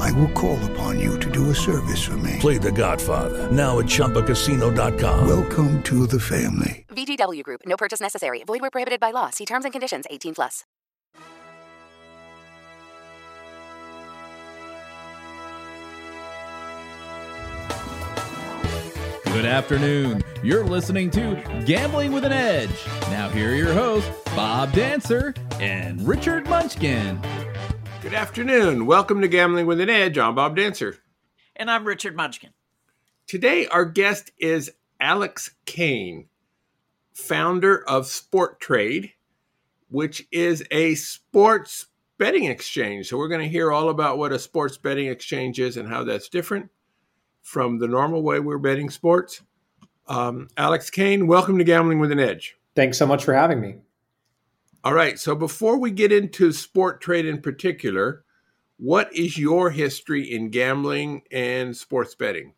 I will call upon you to do a service for me. Play The Godfather now at ChumbaCasino.com. Welcome to the family. VGW Group. No purchase necessary. Void where prohibited by law. See terms and conditions. 18 plus. Good afternoon. You're listening to Gambling with an Edge. Now, here are your hosts, Bob Dancer and Richard Munchkin. Good afternoon. Welcome to Gambling with an Edge. I'm Bob Dancer. And I'm Richard Munchkin. Today, our guest is Alex Kane, founder of Sporttrade, which is a sports betting exchange. So, we're going to hear all about what a sports betting exchange is and how that's different from the normal way we're betting sports. Um, Alex Kane, welcome to Gambling with an Edge. Thanks so much for having me. All right. So before we get into Sporttrade in particular, what is your history in gambling and sports betting?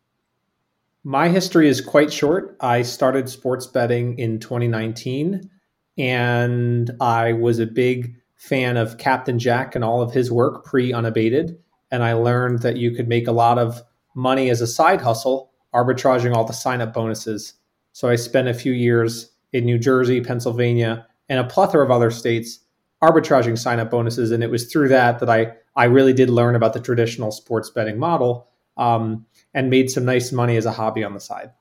My history is quite short. I started sports betting in 2019, and I was a big fan of Captain Jack and all of his work pre unabated. And I learned that you could make a lot of money as a side hustle, arbitraging all the sign up bonuses. So I spent a few years in New Jersey, Pennsylvania, and a plethora of other states arbitraging sign up bonuses. And it was through that that I, I really did learn about the traditional sports betting model um, and made some nice money as a hobby on the side.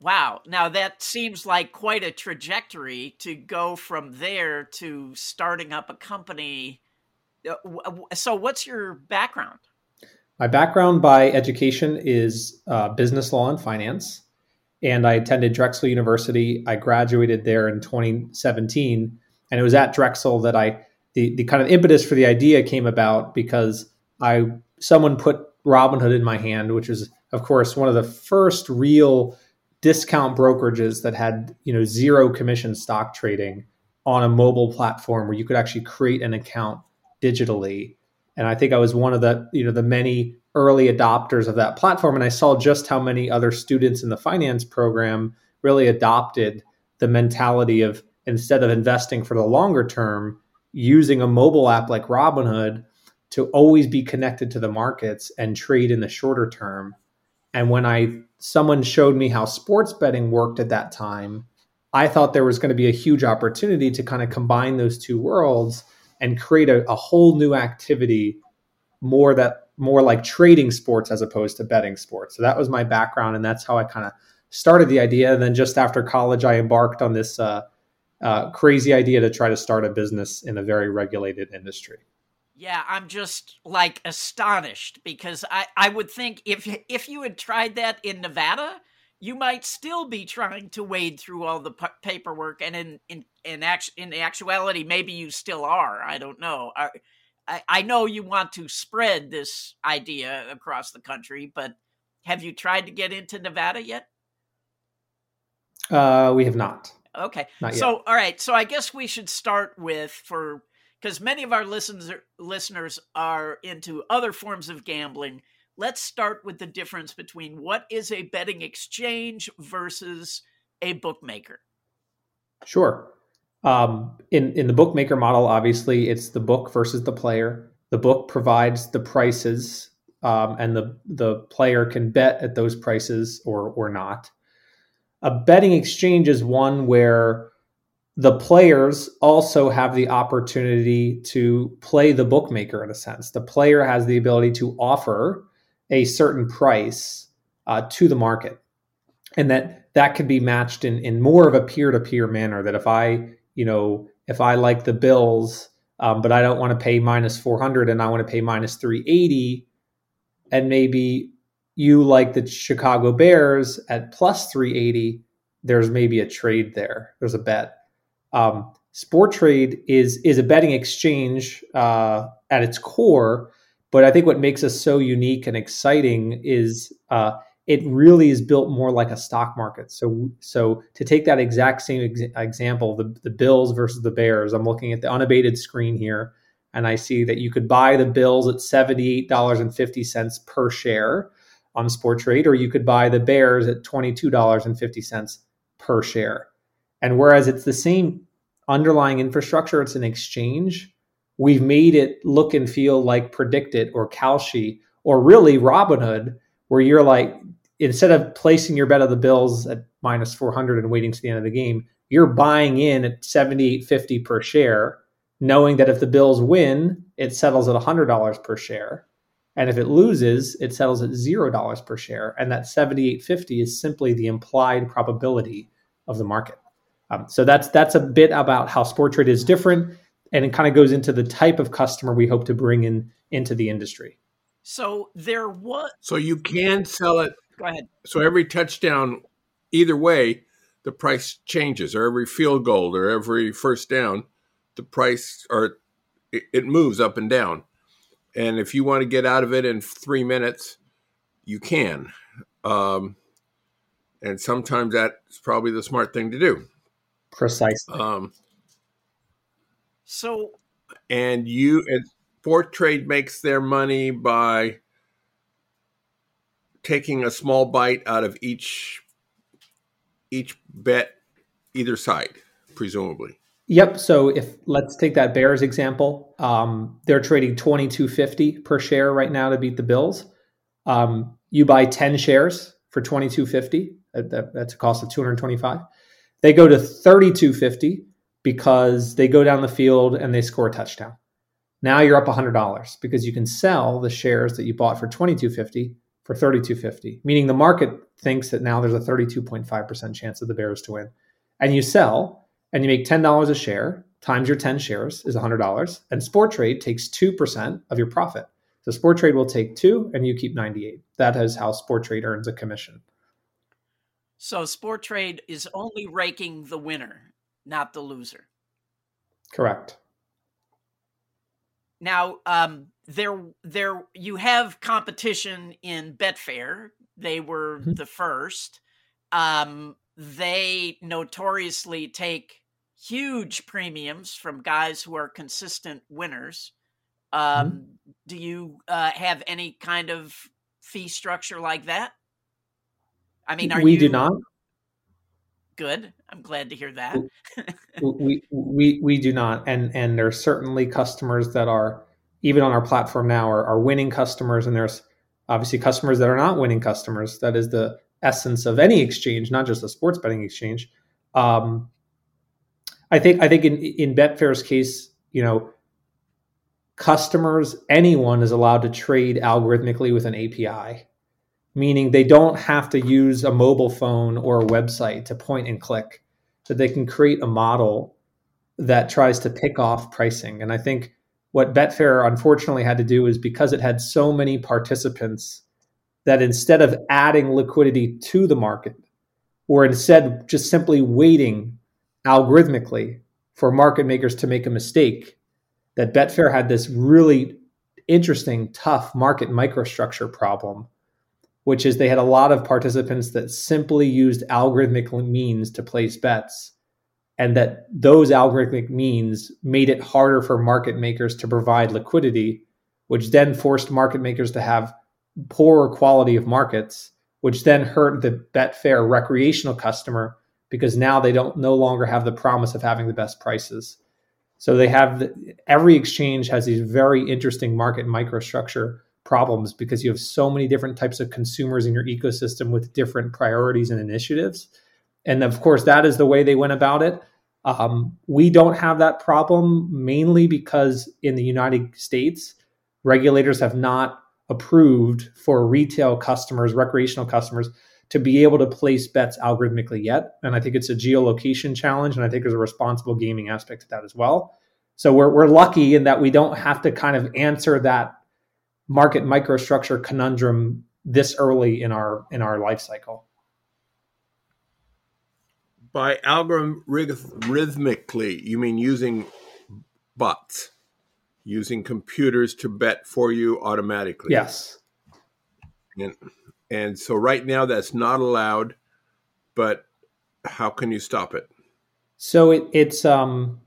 Wow. Now that seems like quite a trajectory to go from there to starting up a company. Uh, so, what's your background? My background by education is uh, business law and finance, and I attended Drexel University. I graduated there in 2017, and it was at Drexel that I the the kind of impetus for the idea came about because I someone put Robinhood in my hand, which is of course one of the first real discount brokerages that had you know zero commission stock trading on a mobile platform where you could actually create an account digitally and I think I was one of the you know the many early adopters of that platform, and I saw just how many other students in the finance program really adopted the mentality of instead of investing for the longer term, using a mobile app like Robinhood to always be connected to the markets and trade in the shorter term. And when I someone showed me how sports betting worked at that time, I thought there was going to be a huge opportunity to kind of combine those two worlds and create a, a whole new activity more that more like trading sports as opposed to betting sports. So that was my background, and that's how I kind of started the idea. And then just after college, I embarked on this uh, uh, crazy idea to try to start a business in a very regulated industry. Yeah, I'm just like astonished because I, I would think if if you had tried that in Nevada, you might still be trying to wade through all the p- paperwork and in in in, act- in actuality maybe you still are i don't know I, I, I know you want to spread this idea across the country but have you tried to get into nevada yet? Uh, we have not. Okay. Not so all right. So i guess we should start with for because many of our listeners listeners are into other forms of gambling. Let's start with the difference between what is a betting exchange versus a bookmaker. Sure. Um, in in the bookmaker model, obviously, it's the book versus the player. The book provides the prices, um, and the the player can bet at those prices or or not. A betting exchange is one where the players also have the opportunity to play the bookmaker in a sense. The player has the ability to offer a certain price uh, to the market, and that that could be matched in in more of a peer to peer manner. That if I you know if I like the Bills, um, but I don't want to pay minus 400 and I want to pay minus 380, and maybe you like the Chicago Bears at plus 380, there's maybe a trade there. There's a bet. Um, Sporttrade is is a betting exchange uh, at its core, but I think what makes us so unique and exciting is uh, it really is built more like a stock market. So, so to take that exact same ex- example, the, the Bills versus the Bears, I'm looking at the unabated screen here, and I see that you could buy the Bills at $78.50 per share on Sports Trade, or you could buy the Bears at $22.50 per share. And whereas it's the same underlying infrastructure, it's an exchange, we've made it look and feel like PredictIt or Kalshi or really Robinhood, where you're like, instead of placing your bet of the Bills at minus 400 and waiting to the end of the game, you're buying in at 78.50 per share, knowing that if the Bills win, it settles at $100 per share. And if it loses, it settles at $0 per share. And that 78.50 is simply the implied probability of the market. Um, so that's that's a bit about how Sporttrade is different, and it kind of goes into the type of customer we hope to bring in into the industry. So there was. So you can sell it Go ahead. So every touchdown, either way, the price changes, or every field goal, or every first down, the price or it, it moves up and down. And if you want to get out of it in three minutes, you can. Um, and sometimes that's probably the smart thing to do. Precisely. Um, so, and you and Sporttrade makes their money by taking a small bite out of each each bet either side presumably. Yep so if let's take that bears example. Um, they're trading 2250 per share right now to beat the bills. Um, you buy 10 shares for 2250 that, that's a cost of 225 they go to 3250 because they go down the field and they score a touchdown now you're up $100 because you can sell the shares that you bought for 2250 for 3250, meaning the market thinks that now there's a 32.5% chance of the Bears to win. And you sell and you make $10 a share times your 10 shares is $100 and Sporttrade takes 2% of your profit. So Sporttrade will take 2 and you keep 98. That is how Sporttrade earns a commission. So Sporttrade is only raking the winner, not the loser. Correct. Now, um, there, there, you have competition in Betfair. They were mm-hmm. the first. Um, they notoriously take huge premiums from guys who are consistent winners. Um, mm-hmm. Do you uh, have any kind of fee structure like that? I mean, we you... do not. Good. I'm glad to hear that. we, we we do not, and and there are certainly customers that are even on our platform now are, are winning customers, and there's obviously customers that are not winning customers. That is the essence of any exchange, not just a sports betting exchange. Um, I think I think in in Betfair's case, you know, customers, anyone is allowed to trade algorithmically with an API, meaning they don't have to use a mobile phone or a website to point and click. That they can create a model that tries to pick off pricing. And I think what Betfair unfortunately had to do is because it had so many participants that instead of adding liquidity to the market, or instead just simply waiting algorithmically for market makers to make a mistake, that Betfair had this really interesting, tough market microstructure problem, which is they had a lot of participants that simply used algorithmic means to place bets and that those algorithmic means made it harder for market makers to provide liquidity, which then forced market makers to have poorer quality of markets, which then hurt the Betfair recreational customer because now they don't no longer have the promise of having the best prices. So they have the, every exchange has these very interesting market microstructure problems because you have so many different types of consumers in your ecosystem with different priorities and initiatives and of course, that is the way they went about it. Um, we don't have that problem mainly because in the United States, regulators have not approved for retail customers, recreational customers, to be able to place bets algorithmically yet. And I think it's a geolocation challenge. And I think there's a responsible gaming aspect to that as well. So we're, we're lucky in that we don't have to kind of answer that market microstructure conundrum this early in our in our life cycle. By algorithmically, you mean using bots, using computers to bet for you automatically? Yes. And and so right now that's not allowed, but how can you stop it? So it, it's um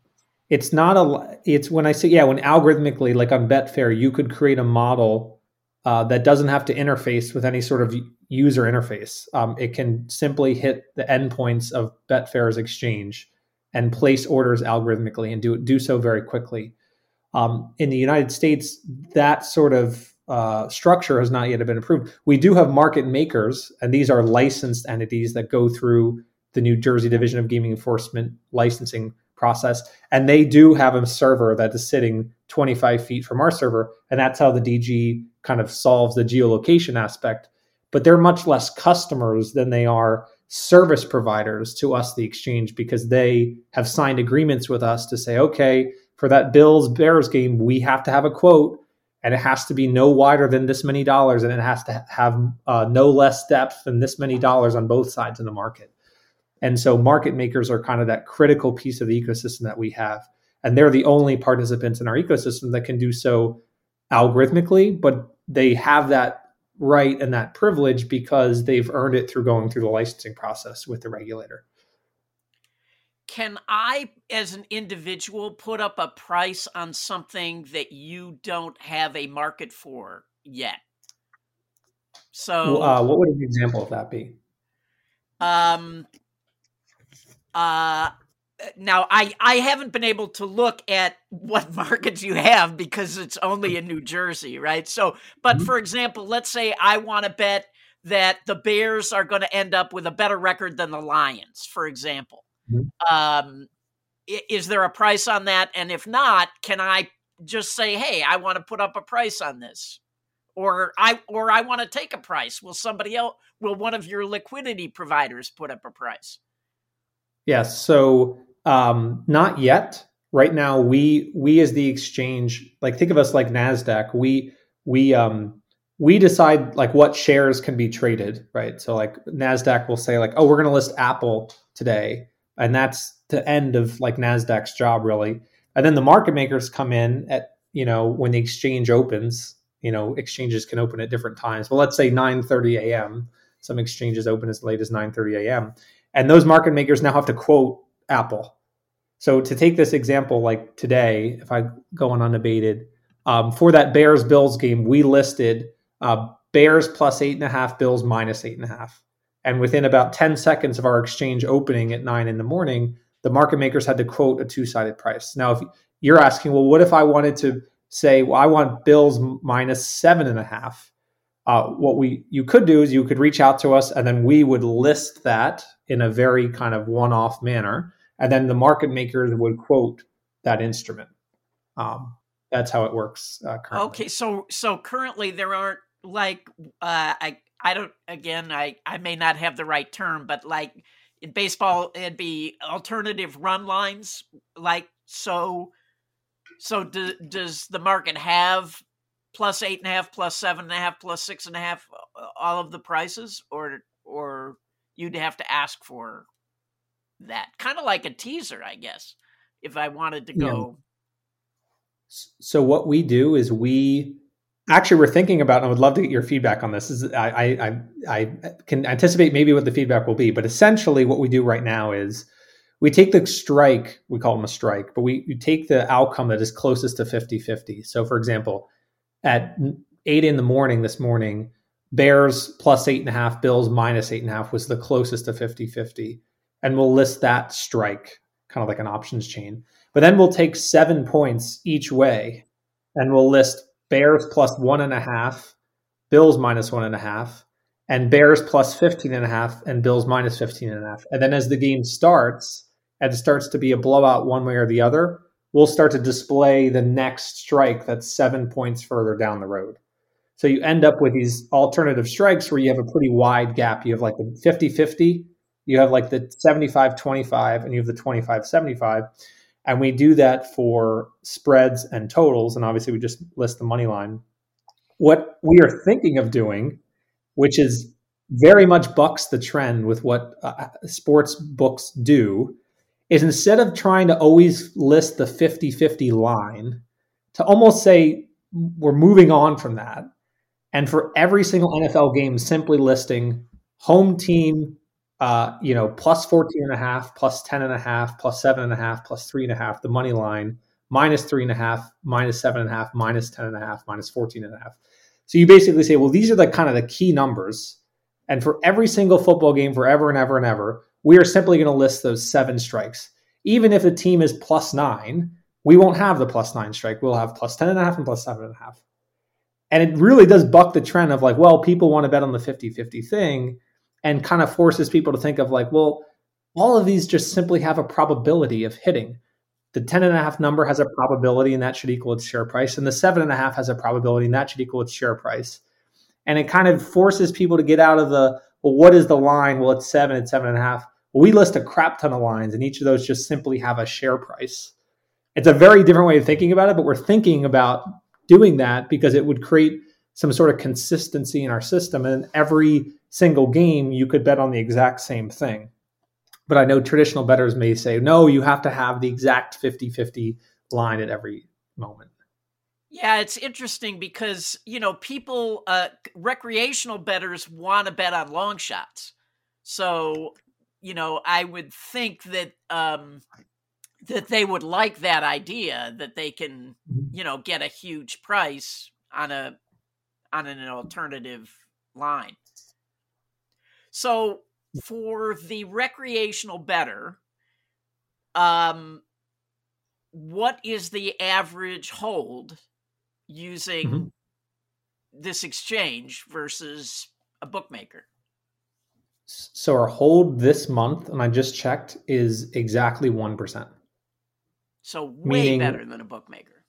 it's not a it's when I say yeah when algorithmically like on Betfair you could create a model uh, that doesn't have to interface with any sort of user interface. Um, it can simply hit the endpoints of Betfair's exchange and place orders algorithmically and do do so very quickly. Um, in the United States, that sort of uh, structure has not yet been approved. We do have market makers, and these are licensed entities that go through the New Jersey Division of Gaming Enforcement licensing process, and they do have a server that is sitting 25 feet from our server, and that's how the DG kind of solves the geolocation aspect. But they're much less customers than they are service providers to us, the exchange, because they have signed agreements with us to say, okay, for that Bills Bears game, we have to have a quote and it has to be no wider than this many dollars and it has to have uh, no less depth than this many dollars on both sides of the market. And so market makers are kind of that critical piece of the ecosystem that we have. And they're the only participants in our ecosystem that can do so algorithmically, but they have that right and that privilege because they've earned it through going through the licensing process with the regulator. Can I, as an individual, put up a price on something that you don't have a market for yet? So, uh, what would an example of that be? Um, uh, now I I haven't been able to look at what markets you have because it's only in New Jersey, right? So, but mm-hmm. for example, let's say I want to bet that the Bears are going to end up with a better record than the Lions, for example. Mm-hmm. Um, is there a price on that? And if not, can I just say, "Hey, I want to put up a price on this," or I or I want to take a price? Will somebody else? Will one of your liquidity providers put up a price? Yes. So um, not yet. Right now, we we as the exchange, like think of us like Nasdaq. We we um we decide like what shares can be traded, right? So like Nasdaq will say like, oh, we're going to list Apple today, and that's the end of like Nasdaq's job really. And then the market makers come in at you know when the exchange opens. You know, exchanges can open at different times. Well, let's say 9:30 a.m. Some exchanges open as late as 9:30 a.m. And those market makers now have to quote Apple. So to take this example, like today, if I go on unabated, um, for that Bears Bills game, we listed uh, Bears plus eight and a half, Bills minus eight and a half. And within about 10 seconds of our exchange opening at nine in the morning, the market makers had to quote a two sided price. Now, if you're asking, well, what if I wanted to say, well, I want Bills minus seven and a half? Uh, what we you could do is you could reach out to us, and then we would list that in a very kind of one off manner, and then the market makers would quote that instrument. Um, that's how it works. Uh, okay, so so currently there aren't like uh, I I don't again I I may not have the right term, but like in baseball it'd be alternative run lines. Like so, so do, does the market have plus eight and a half, plus seven and a half, plus six and a half, all of the prices, or you'd have to ask for that, kind of like a teaser, I guess, if I wanted to go. Yeah. So what we do is we actually we're thinking about, and I would love to get your feedback on this. Is I I I can anticipate maybe what the feedback will be, but essentially what we do right now is we take the strike, we call them a strike, but we, we take the outcome that is closest to 50 50. So, for example, at eight in the morning this morning, Bears plus eight and a half, Bills minus eight and a half was the closest to 50 50. And we'll list that strike, kind of like an options chain. But then we'll take seven points each way and we'll list Bears plus one and a half, Bills minus one and a half, and Bears plus 15 and a half, and Bills minus 15 and a half. And then as the game starts, and it starts to be a blowout one way or the other, we'll start to display the next strike that's seven points further down the road. So you end up with these alternative strikes where you have a pretty wide gap. You have like the 50 50, you have like the 75 25, and you have the 25 75. And we do that for spreads and totals. And obviously, we just list the money line. What we are thinking of doing, which is very much bucks the trend with what uh, sports books do, is instead of trying to always list the 50 50 line, to almost say we're moving on from that. And for every single NFL game, simply listing home team, uh, you know, plus 14 and a half, plus 10 and a half, plus seven and a half, plus three and a half, the money line, minus three and a half, minus seven and a half, minus 10 and a half, minus 14 and a half. So you basically say, well, these are the kind of the key numbers. And for every single football game forever and ever and ever, we are simply going to list those seven strikes. Even if the team is plus nine, we won't have the plus nine strike. We'll have plus 10 and a half and plus seven and a half. And it really does buck the trend of like, well, people want to bet on the 50 50 thing and kind of forces people to think of like, well, all of these just simply have a probability of hitting. The 10 and a half number has a probability and that should equal its share price. And the seven and a half has a probability and that should equal its share price. And it kind of forces people to get out of the, well, what is the line? Well, it's seven, it's seven and a half. Well, we list a crap ton of lines and each of those just simply have a share price. It's a very different way of thinking about it, but we're thinking about doing that because it would create some sort of consistency in our system. And every single game, you could bet on the exact same thing. But I know traditional bettors may say, no, you have to have the exact 50 50 line at every moment. Yeah, it's interesting because, you know, people, uh, recreational bettors want to bet on long shots. So, you know, I would think that, um, that they would like that idea that they can, mm-hmm. you know, get a huge price on a on an alternative line. So for the recreational better, um, what is the average hold using mm-hmm. this exchange versus a bookmaker? So our hold this month, and I just checked, is exactly one percent. So way Meaning, better than a bookmaker.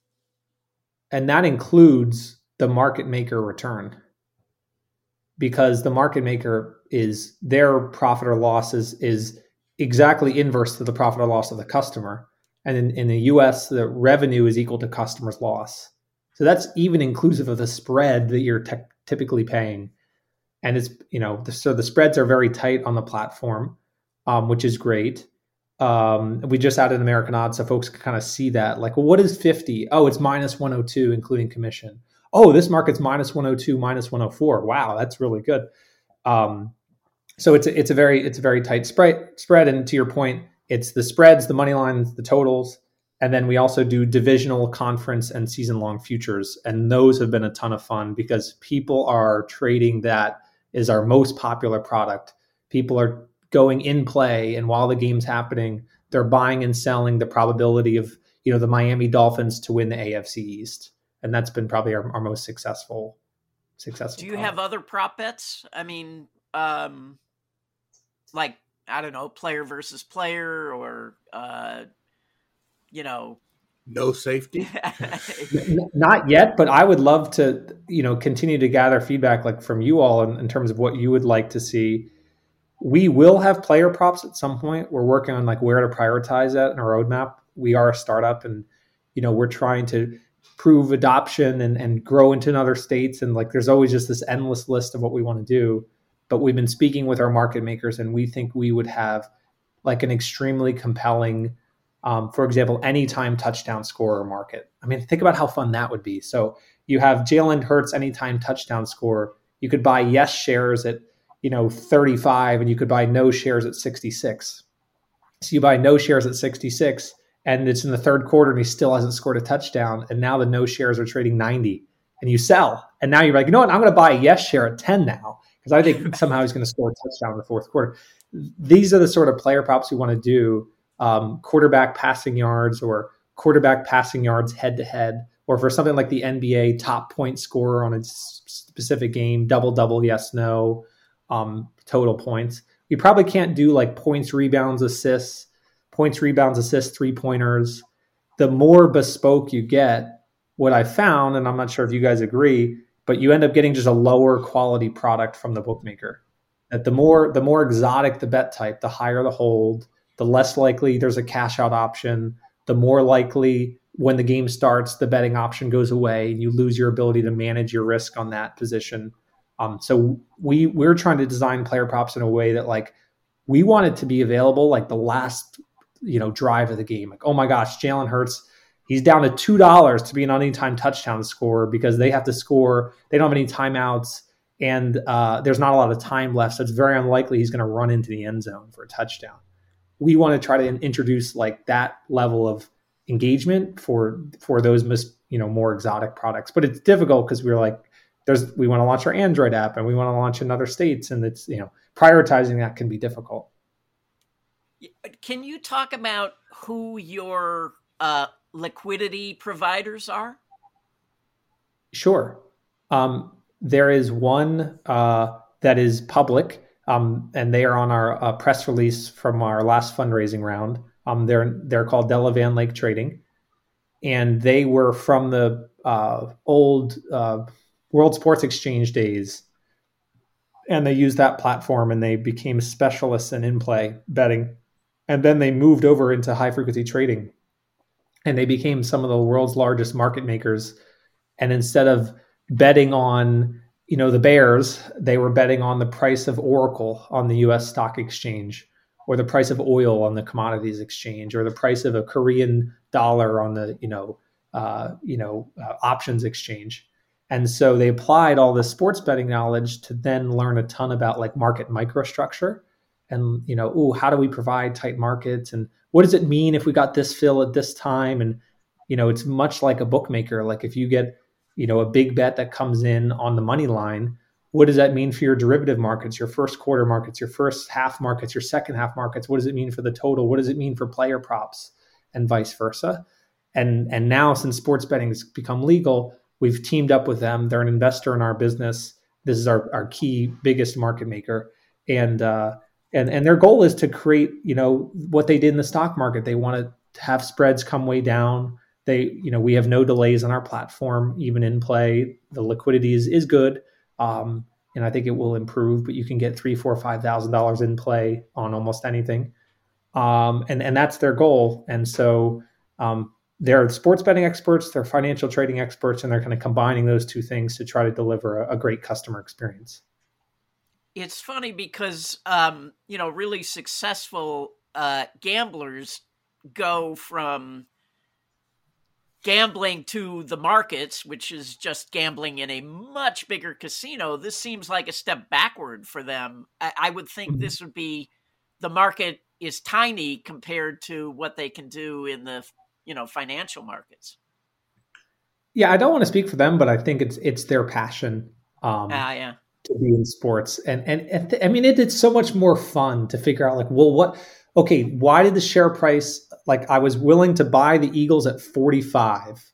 And that includes the market maker return. Because the market maker is their profit or loss is, is exactly inverse to the profit or loss of the customer. And in, in the US, the revenue is equal to customer's loss. So that's even inclusive of the spread that you're te- typically paying. And it's, you know, the, so the spreads are very tight on the platform, um, which is great um, we just added American odds so folks can kind of see that. Like, well, what is 50? Oh, it's minus 102, including commission. Oh, this market's minus 102, minus 104. Wow, that's really good. Um, so it's a, it's a very it's a very tight spread spread. And to your point, it's the spreads, the money lines, the totals, and then we also do divisional conference and season long futures. And those have been a ton of fun because people are trading that is our most popular product. People are going in play and while the game's happening, they're buying and selling the probability of, you know, the Miami Dolphins to win the AFC East. And that's been probably our, our most successful successful. Do you product. have other prop bets? I mean, um like I don't know, player versus player or uh you know, no safety not yet but i would love to you know continue to gather feedback like from you all in, in terms of what you would like to see we will have player props at some point. We're working on like where to prioritize that in our roadmap. We are a startup and you know, we're trying to prove adoption and, and grow into other states. And like there's always just this endless list of what we want to do. But we've been speaking with our market makers and we think we would have like an extremely compelling um, for example, anytime touchdown scorer market. I mean, think about how fun that would be. So you have Jalen Hurts anytime touchdown score. You could buy yes shares at you know 35 and you could buy no shares at 66 so you buy no shares at 66 and it's in the third quarter and he still hasn't scored a touchdown and now the no shares are trading 90 and you sell. And now you're like you know what? I'm going to buy a yes share at 10 now because i think somehow he's going to score a touchdown in the fourth quarter. These are the sort of player props we want to do um, quarterback passing yards or quarterback passing yards head to head or for something like the nba top point scorer on a specific game double double yes no um, total points. We probably can't do like points, rebounds, assists, points, rebounds, assists, three pointers. The more bespoke you get, what I found, and I'm not sure if you guys agree, but you end up getting just a lower quality product from the bookmaker. That the more the more exotic the bet type, the higher the hold, the less likely there's a cash out option, the more likely when the game starts the betting option goes away and you lose your ability to manage your risk on that position. Um, so we we're trying to design player props in a way that like we want it to be available like the last you know drive of the game. Like oh my gosh, Jalen Hurts he's down to two dollars to be an anytime touchdown scorer because they have to score. They don't have any timeouts, and uh, there's not a lot of time left, so it's very unlikely he's going to run into the end zone for a touchdown. We want to try to introduce like that level of engagement for for those mis, you know more exotic products, but it's difficult because we're like there's we want to launch our Android app and we want to launch in other states, and it's you know prioritizing that can be difficult. Can you talk about who your uh, liquidity providers are? Sure. Um, there is one uh, that is public, um, and they are on our uh, press release from our last fundraising round. Um, they're they're called Della Van Lake Trading, and they were from the uh, old uh, World Sports Exchange days, and they used that platform and they became specialists in in play betting, and then they moved over into high frequency trading and they became some of the world's largest market makers. And instead of betting on, you know, the bears, they were betting on the price of Oracle on the U.S. stock exchange, or the price of oil on the commodities exchange, or the price of a Korean dollar on the, you know, uh, you know, uh, options exchange. And so they applied all this sports betting knowledge to then learn a ton about like market microstructure and you know, oh, how do we provide tight markets and what does it mean if we got this fill at this time? And you know, it's much like a bookmaker. Like if you get you know a big bet that comes in on the money line, what does that mean for your derivative markets, your first quarter markets, your first half markets, your second half markets? What does it mean for the total? What does it mean for player props, and vice versa? And and now since sports betting has become legal, we've teamed up with them. They're an investor in our business. This is our, our key biggest market maker, and uh, and and their goal is to create you know what they did in the stock market. They want to have spreads come way down. They you know we have no delays on our platform even in play. The liquidity is, is good um, and i think it will improve but you can get three four five thousand dollars in play on almost anything. Um, and and that's their goal. And so um, they're sports betting experts they're financial trading experts and they're kind of combining those two things to try to deliver a, a great customer experience it's funny because um, you know really successful uh, gamblers go from gambling to the markets, which is just gambling in a much bigger casino. This seems like a step backward for them. I, I would think mm-hmm. this would be the market is tiny compared to what they can do in the you know financial markets. Yeah, I don't want to speak for them, but I think it's it's their passion. Um, ah, yeah to be in sports. And and, and th- I mean, it, it's so much more fun to figure out like, well, what? Okay, why did the share price? Like, I was willing to buy the Eagles at forty five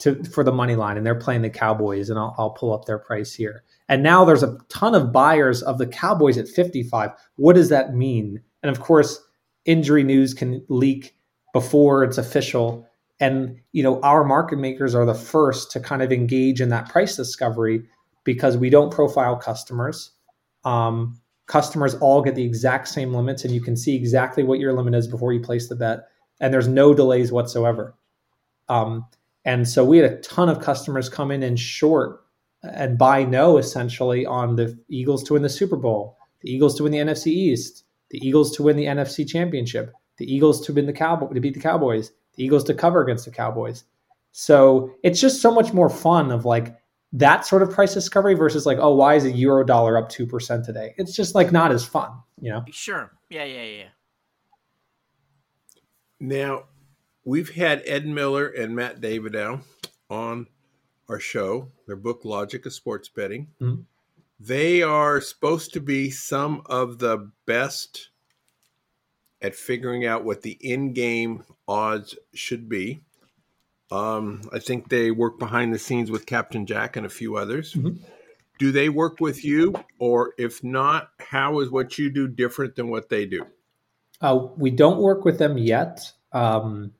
to for the money line, and they're playing the Cowboys, and I'll, I'll pull up their price here. And now there's a ton of buyers of the Cowboys at fifty five. What does that mean? And of course, injury news can leak before it's official and you know our market makers are the first to kind of engage in that price discovery because we don't profile customers. Um, customers all get the exact same limits, and you can see exactly what your limit is before you place the bet, and there's no delays whatsoever. Um, and so we had a ton of customers come in and short and buy no essentially on the Eagles to win the Super Bowl, the Eagles to win the NFC East, the Eagles to win the NFC Championship, the Eagles to win the Cowboy to beat the Cowboys, the Eagles to cover against the Cowboys. So it's just so much more fun of like that sort of price discovery versus like, oh, why is a euro dollar up 2% today? It's just like not as fun, you know? Sure. Yeah, yeah, yeah. Now, we've had Ed Miller and Matt Davidow on our show, their book Logic of Sports Betting. Mm-hmm. They are supposed to be some of the best at figuring out what the in game odds should be. Um, I think they work behind the scenes with Captain Jack and a few others. Mm-hmm. Do they work with you, or if not, how is what you do different than what they do? Uh, we don't work with them yet. Um,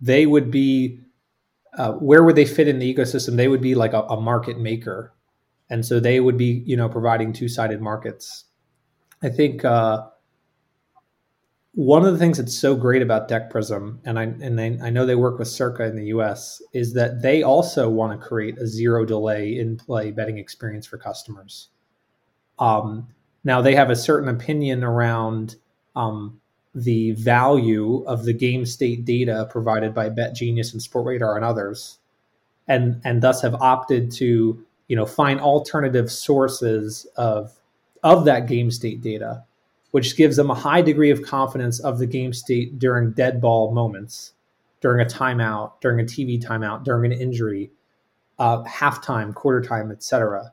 they would be uh, where would they fit in the ecosystem? They would be like a, a market maker, and so they would be you know providing two sided markets. I think uh, one of the things that's so great about DeckPrism, and I and they, I know they work with Circa in the U.S., is that they also want to create a zero delay in play betting experience for customers. Um, now they have a certain opinion around um, the value of the game state data provided by BetGenius and SportRadar and others, and and thus have opted to you know find alternative sources of of that game state data, which gives them a high degree of confidence of the game state during dead ball moments, during a timeout, during a TV timeout, during an injury, uh, halftime, quarter time, etc.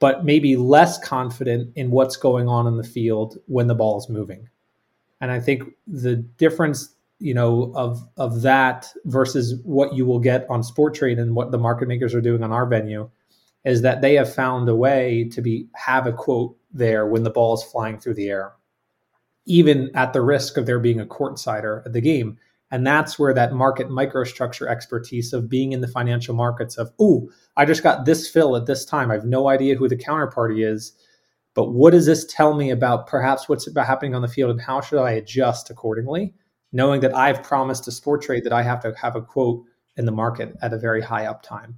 But maybe less confident in what's going on in the field when the ball is moving. And I think the difference, you know, of of that versus what you will get on Sporttrade and what the market makers are doing on our venue is that they have found a way to be have a quote there when the ball is flying through the air, even at the risk of there being a courtsider at the game. And that's where that market microstructure expertise of being in the financial markets of, oh, I just got this fill at this time. I have no idea who the counterparty is. But what does this tell me about perhaps what's happening on the field and how should I adjust accordingly? Knowing that I've promised a Sporttrade that I have to have a quote in the market at a very high uptime.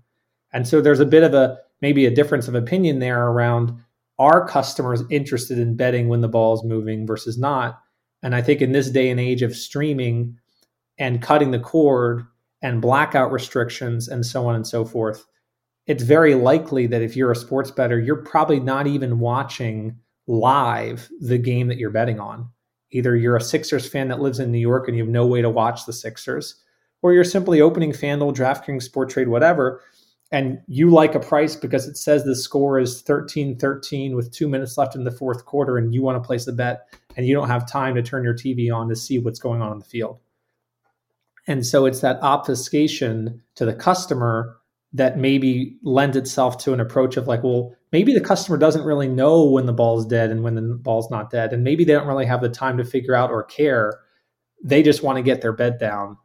And so there's a bit of a maybe a difference of opinion there around are customers interested in betting when the ball is moving versus not? And I think in this day and age of streaming and cutting the cord and blackout restrictions and so on and so forth, it's very likely that if you're a sports bettor, you're probably not even watching live the game that you're betting on. Either you're a Sixers fan that lives in New York and you have no way to watch the Sixers, or you're simply opening FanDuel, DraftKings, Sporttrade, whatever, and you like a price because it says the score is 13 13 with two minutes left in the fourth quarter and you want to place a bet and you don't have time to turn your TV on to see what's going on in the field. And so it's that obfuscation to the customer that maybe lends itself to an approach of like, well, maybe the customer doesn't really know when the ball's dead and when the ball's not dead. And maybe they don't really have the time to figure out or care. They just want to get their bet down.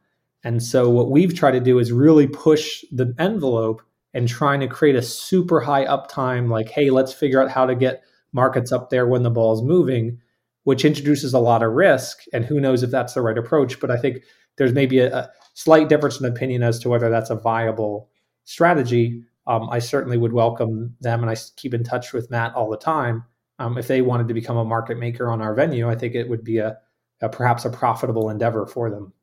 And so what we've tried to do is really push the envelope and trying to create a super high uptime, like, hey, let's figure out how to get markets up there when the ball is moving, which introduces a lot of risk. And who knows if that's the right approach. But I think there's maybe a, a slight difference in opinion as to whether that's a viable strategy. Um, I certainly would welcome them, and I keep in touch with Matt all the time. Um, if they wanted to become a market maker on our venue, I think it would be a, a perhaps a profitable endeavor for them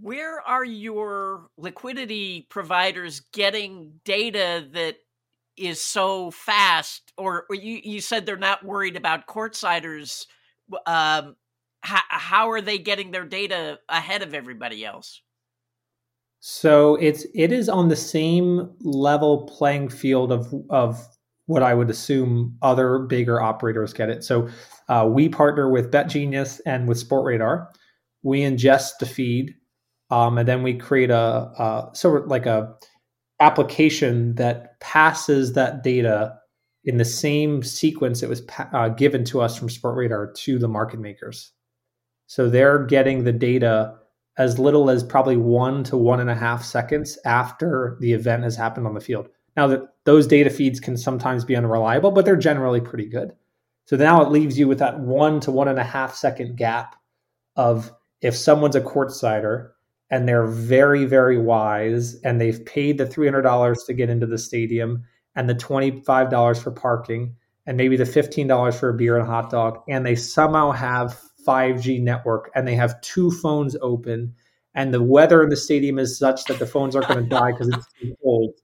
where are your liquidity providers getting data that is so fast or, or you, you said they're not worried about courtsiders um, how, how are they getting their data ahead of everybody else so it's it is on the same level playing field of of what I would assume other bigger operators get it. So uh, we partner with BetGenius and with Sportradar. We ingest the feed um, and then we create a, a sort of like a application that passes that data in the same sequence it was uh, given to us from Sportradar to the market makers. So they're getting the data as little as probably one to one and a half seconds after the event has happened on the field. Now that those data feeds can sometimes be unreliable, but they're generally pretty good. So now it leaves you with that one to one and a half second gap of if someone's a courtsider and they're very very wise and they've paid the $300 to get into the stadium and the $25 for parking and maybe the $15 for a beer and a hot dog and they somehow have 5G network and they have two phones open and the weather in the stadium is such that the phones aren't going to die because it's too cold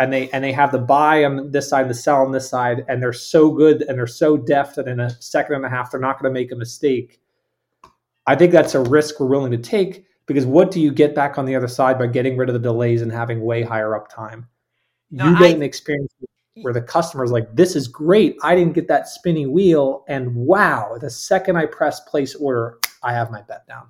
and they and they have the buy on this side the sell on this side and they're so good and they're so deft that in a second and a half they're not going to make a mistake. I think that's a risk we're willing to take because what do you get back on the other side by getting rid of the delays and having way higher uptime? No, you get I, an experience where the customer's like, this is great. I didn't get that spinny wheel. And wow, the second I press place order, I have my bet down.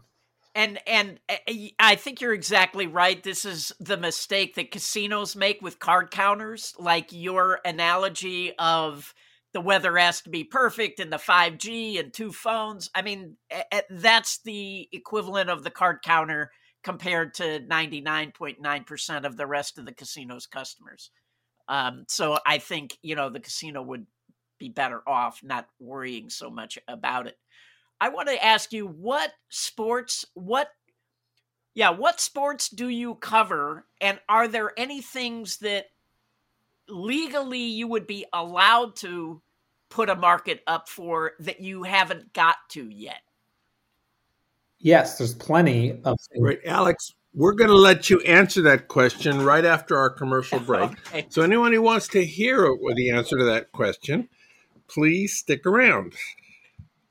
And and eh, eh, I think you're exactly right. This is the mistake that casinos make with card counters, like your analogy of the weather has to be perfect and the 5G and two phones. I mean, that's the equivalent of the card counter compared to 99.9% of the rest of the casino's customers. Um, so I think you know the casino would be better off not worrying so much about it. I want to ask you what sports, what, yeah, what sports do you cover, and are there any things that legally you would be allowed to put a market up for that you haven't got to yet? Yes, there's plenty of things. Right, Alex, we're going to let you answer that question right after our commercial break. okay. So, anyone who wants to hear the answer to that question, please stick around.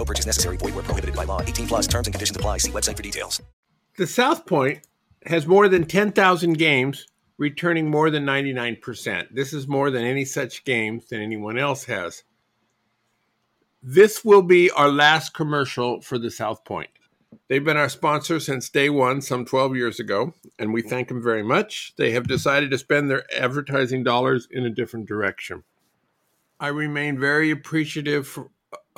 No purchase necessary. Void where prohibited by law. 18 plus terms and conditions apply. See website for details. The South Point has more than 10,000 games, returning more than 99%. This is more than any such games than anyone else has. This will be our last commercial for the South Point. They've been our sponsor since day one, some 12 years ago, and we thank them very much. They have decided to spend their advertising dollars in a different direction. I remain very appreciative for,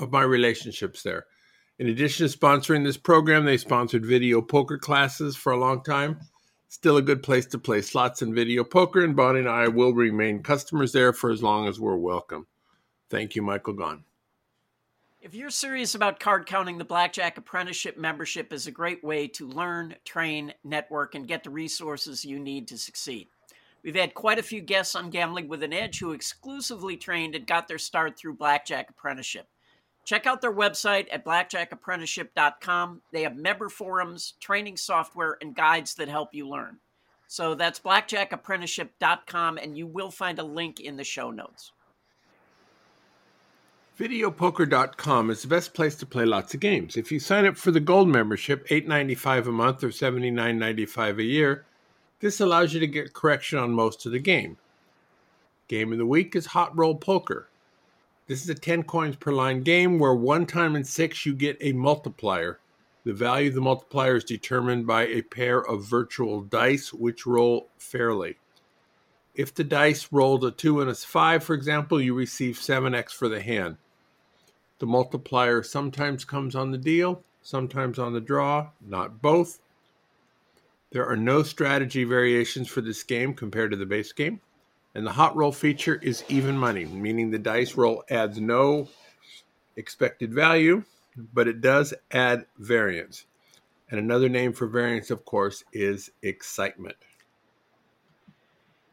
of my relationships there. In addition to sponsoring this program, they sponsored video poker classes for a long time. Still a good place to play slots and video poker, and Bonnie and I will remain customers there for as long as we're welcome. Thank you, Michael Gaughan. If you're serious about card counting, the Blackjack Apprenticeship membership is a great way to learn, train, network, and get the resources you need to succeed. We've had quite a few guests on Gambling with an Edge who exclusively trained and got their start through Blackjack Apprenticeship. Check out their website at blackjackapprenticeship.com. They have member forums, training software, and guides that help you learn. So that's blackjackapprenticeship.com, and you will find a link in the show notes. Videopoker.com is the best place to play lots of games. If you sign up for the gold membership, $8.95 a month or $79.95 a year, this allows you to get correction on most of the game. Game of the week is Hot Roll Poker. This is a 10 coins per line game where one time in six you get a multiplier. The value of the multiplier is determined by a pair of virtual dice which roll fairly. If the dice rolled a 2 and a 5, for example, you receive 7x for the hand. The multiplier sometimes comes on the deal, sometimes on the draw, not both. There are no strategy variations for this game compared to the base game. And the hot roll feature is even money, meaning the dice roll adds no expected value, but it does add variance. And another name for variance, of course, is excitement.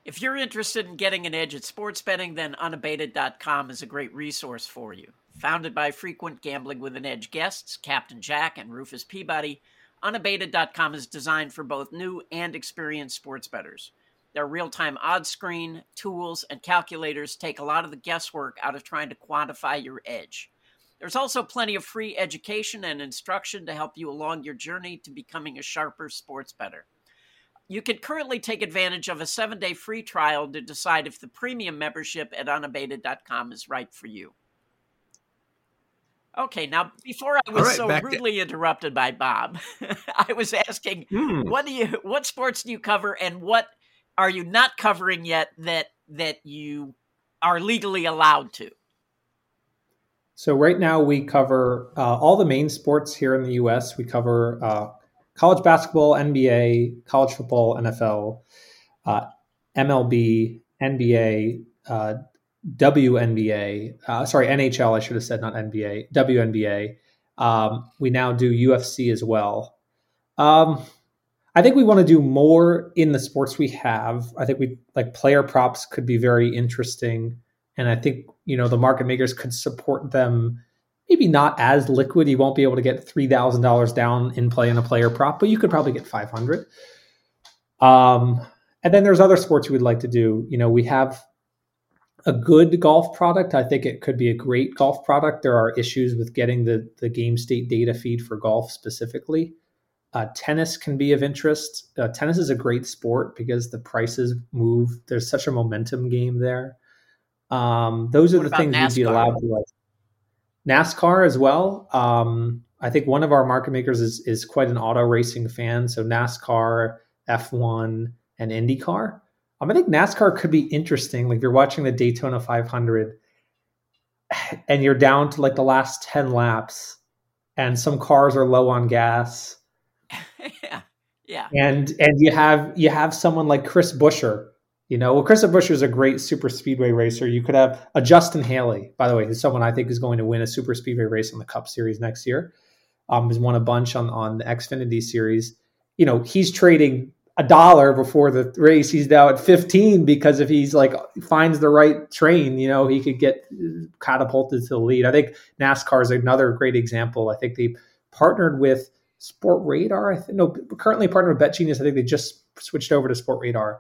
If you're interested in getting an edge at sports betting, then unabated.com is a great resource for you. Founded by frequent Gambling with an Edge guests, Captain Jack and Rufus Peabody, unabated.com is designed for both new and experienced sports bettors. Their real time odds screen, tools, and calculators take a lot of the guesswork out of trying to quantify your edge. There's also plenty of free education and instruction to help you along your journey to becoming a sharper sports bettor. You can currently take advantage of a seven day free trial to decide if the premium membership at unabated.com is right for you. Okay, now before I was right, so rudely to... interrupted by Bob, I was asking, hmm. what do you, what sports do you cover, and what are you not covering yet that that you are legally allowed to? So right now we cover uh, all the main sports here in the U.S. We cover uh, college basketball, NBA, college football, NFL, uh, MLB, NBA, uh, WNBA. Uh, sorry, NHL. I should have said not NBA. WNBA. Um, we now do UFC as well. Um, I think we want to do more in the sports we have. I think we like player props could be very interesting, and I think you know the market makers could support them maybe not as liquid. You won't be able to get three thousand dollars down in play in a player prop, but you could probably get five hundred. Um, and then there's other sports would like to do. You know, we have a good golf product. I think it could be a great golf product. There are issues with getting the the game state data feed for golf specifically. Uh, tennis can be of interest. Uh, tennis is a great sport because the prices move. There's such a momentum game there. Um, those are what the things NASCAR? you'd be allowed to like NASCAR as well. Um, I think one of our market makers is is quite an auto racing fan, so NASCAR, F1, and IndyCar. Um, I think NASCAR could be interesting. Like you're watching the Daytona 500, and you're down to like the last 10 laps, and some cars are low on gas. yeah, yeah. And and you have you have someone like Chris Buescher. You know, well, Chris Buescher is a great super speedway racer. You could have a Justin Haley, by the way, who's someone I think is going to win a super speedway race on the Cup Series next year. Um, has won a bunch on on the Xfinity Series. You know, he's trading a dollar before the race. He's now at 15 because if he's like finds the right train, you know, he could get catapulted to the lead. I think NASCAR is another great example. I think they partnered with Sportradar. I think no, currently partnered with Betgenius. I think they just switched over to Sportradar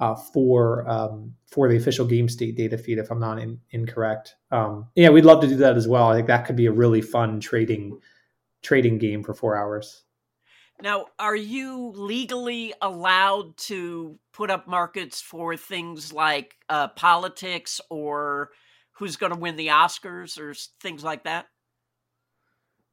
uh, for um, for the official game state data feed. If I'm not in, incorrect, um, yeah, we'd love to do that as well. I think that could be a really fun trading trading game for four hours. Now, are you legally allowed to put up markets for things like uh, politics or who's going to win the Oscars or things like that?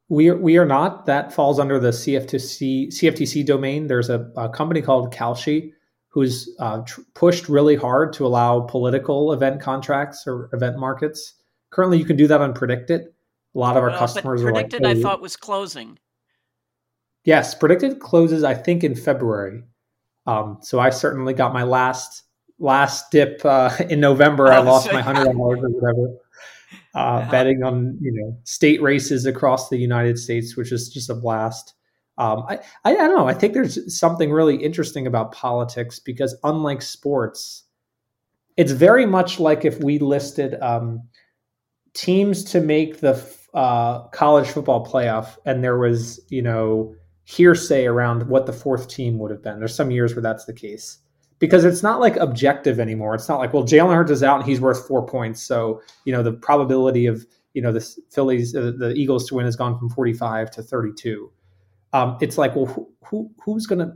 We are, we are not. That falls under the CFTC CFTC domain. There's a, a company called Kalshi who's uh, tr- pushed really hard to allow political event contracts or event markets. Currently, you can do that on PredictIt. A lot of our customers but are like, PredictIt, I thought was closing. Yes, PredictIt closes I think in February. Um, so I certainly got my last last dip uh, in November. Oh, I lost so- my hundred dollars or whatever. Uh, betting on you know state races across the United States, which is just a blast. Um, I, I I don't know. I think there's something really interesting about politics because unlike sports, it's very much like if we listed um, teams to make the uh, college football playoff, and there was you know hearsay around what the fourth team would have been. There's some years where that's the case because it's not like objective anymore. It's not like well, Jalen Hurts is out and he's worth four points, so you know the probability of you know the Phillies, uh, the Eagles to win has gone from 45 to 32. Um, it's like well, who, who who's gonna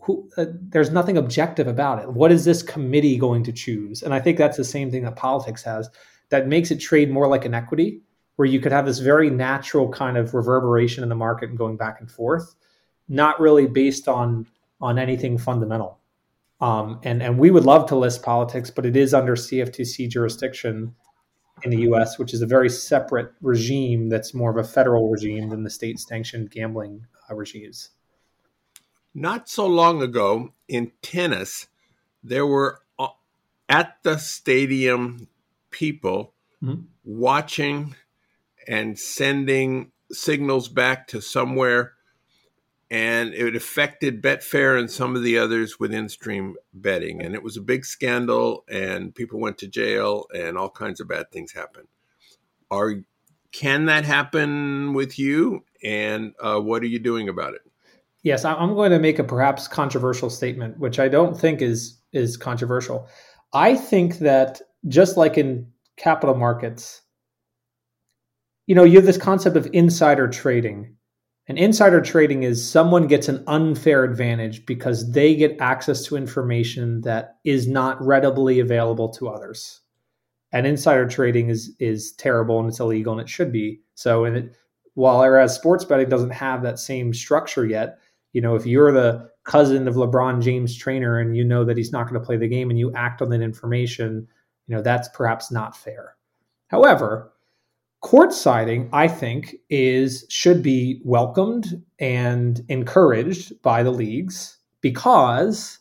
who, uh, there's nothing objective about it. What is this committee going to choose? And I think that's the same thing that politics has that makes it trade more like an equity, where you could have this very natural kind of reverberation in the market and going back and forth, not really based on on anything fundamental. Um, and and we would love to list politics, but it is under CFTC jurisdiction in the U.S., which is a very separate regime that's more of a federal regime than the state-sanctioned gambling uh, regimes. Not so long ago in tennis, there were uh, at the stadium people Mhm. watching and sending signals back to somewhere, and it affected Betfair and some of the others with in-stream betting, and it was a big scandal, and people went to jail, and all kinds of bad things happened. Are can that happen with you? And uh, what are you doing about it? Yes, I'm going to make a perhaps controversial statement, which I don't think is is controversial. I think that just like in capital markets, you know, you have this concept of insider trading. And insider trading is someone gets an unfair advantage because they get access to information that is not readily available to others. And insider trading is is terrible and it's illegal and it should be. So and it, while whereas sports betting doesn't have that same structure yet, you know, if you're the cousin of LeBron James trainer and you know that he's not going to play the game and you act on that information, you know, that's perhaps not fair. However, court siding, I think, is should be welcomed and encouraged by the leagues because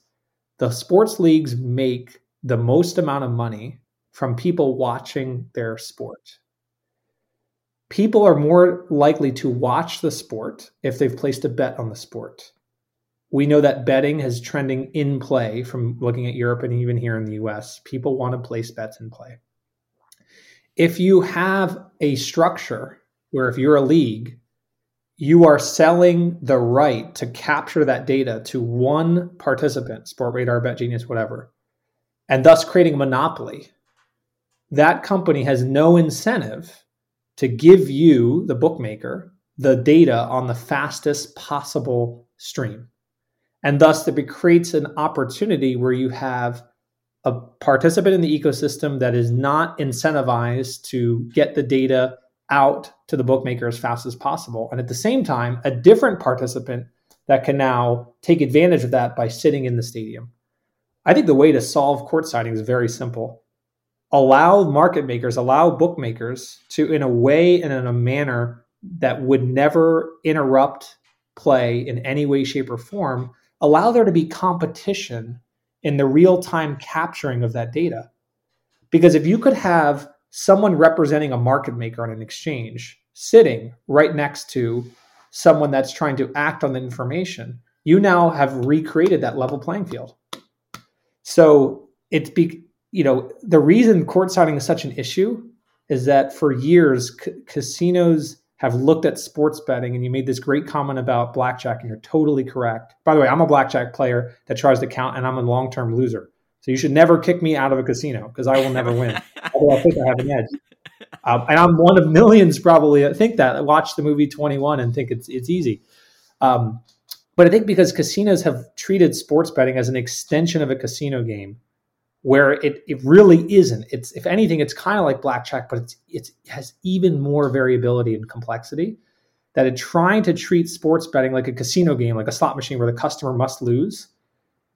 the sports leagues make the most amount of money from people watching their sport. People are more likely to watch the sport if they've placed a bet on the sport. We know that betting is trending in play from looking at Europe and even here in the US. People want to place bets in play. If you have a structure where if you're a league, you are selling the right to capture that data to one participant, Sportradar, Bet Genius, whatever, and thus creating a monopoly, that company has no incentive to give you, the bookmaker, the data on the fastest possible stream. And thus, it creates an opportunity where you have a participant in the ecosystem that is not incentivized to get the data out to the bookmaker as fast as possible. And at the same time, a different participant that can now take advantage of that by sitting in the stadium. I think the way to solve court siding is very simple. Allow market makers, allow bookmakers to, in a way and in a manner that would never interrupt play in any way, shape, or form, allow there to be competition in the real time capturing of that data. Because if you could have someone representing a market maker on an exchange sitting right next to someone that's trying to act on the information, you now have recreated that level playing field. So it's be you know the reason court siding is such an issue is that for years c- casinos have looked at sports betting and you made this great comment about blackjack and you're totally correct. By the way i'm a blackjack player that tries to count and i'm a long-term loser. So you should never kick me out of a casino because i will never win. Although i think i have an edge. Um, and i'm one of millions probably that think that watch the movie 21 and think it's it's easy. Um, but i think because casinos have treated sports betting as an extension of a casino game where it, it really isn't. It's if anything, it's kind of like blackjack, but it's, it's it has even more variability and complexity. That it trying to treat sports betting like a casino game, like a slot machine where the customer must lose,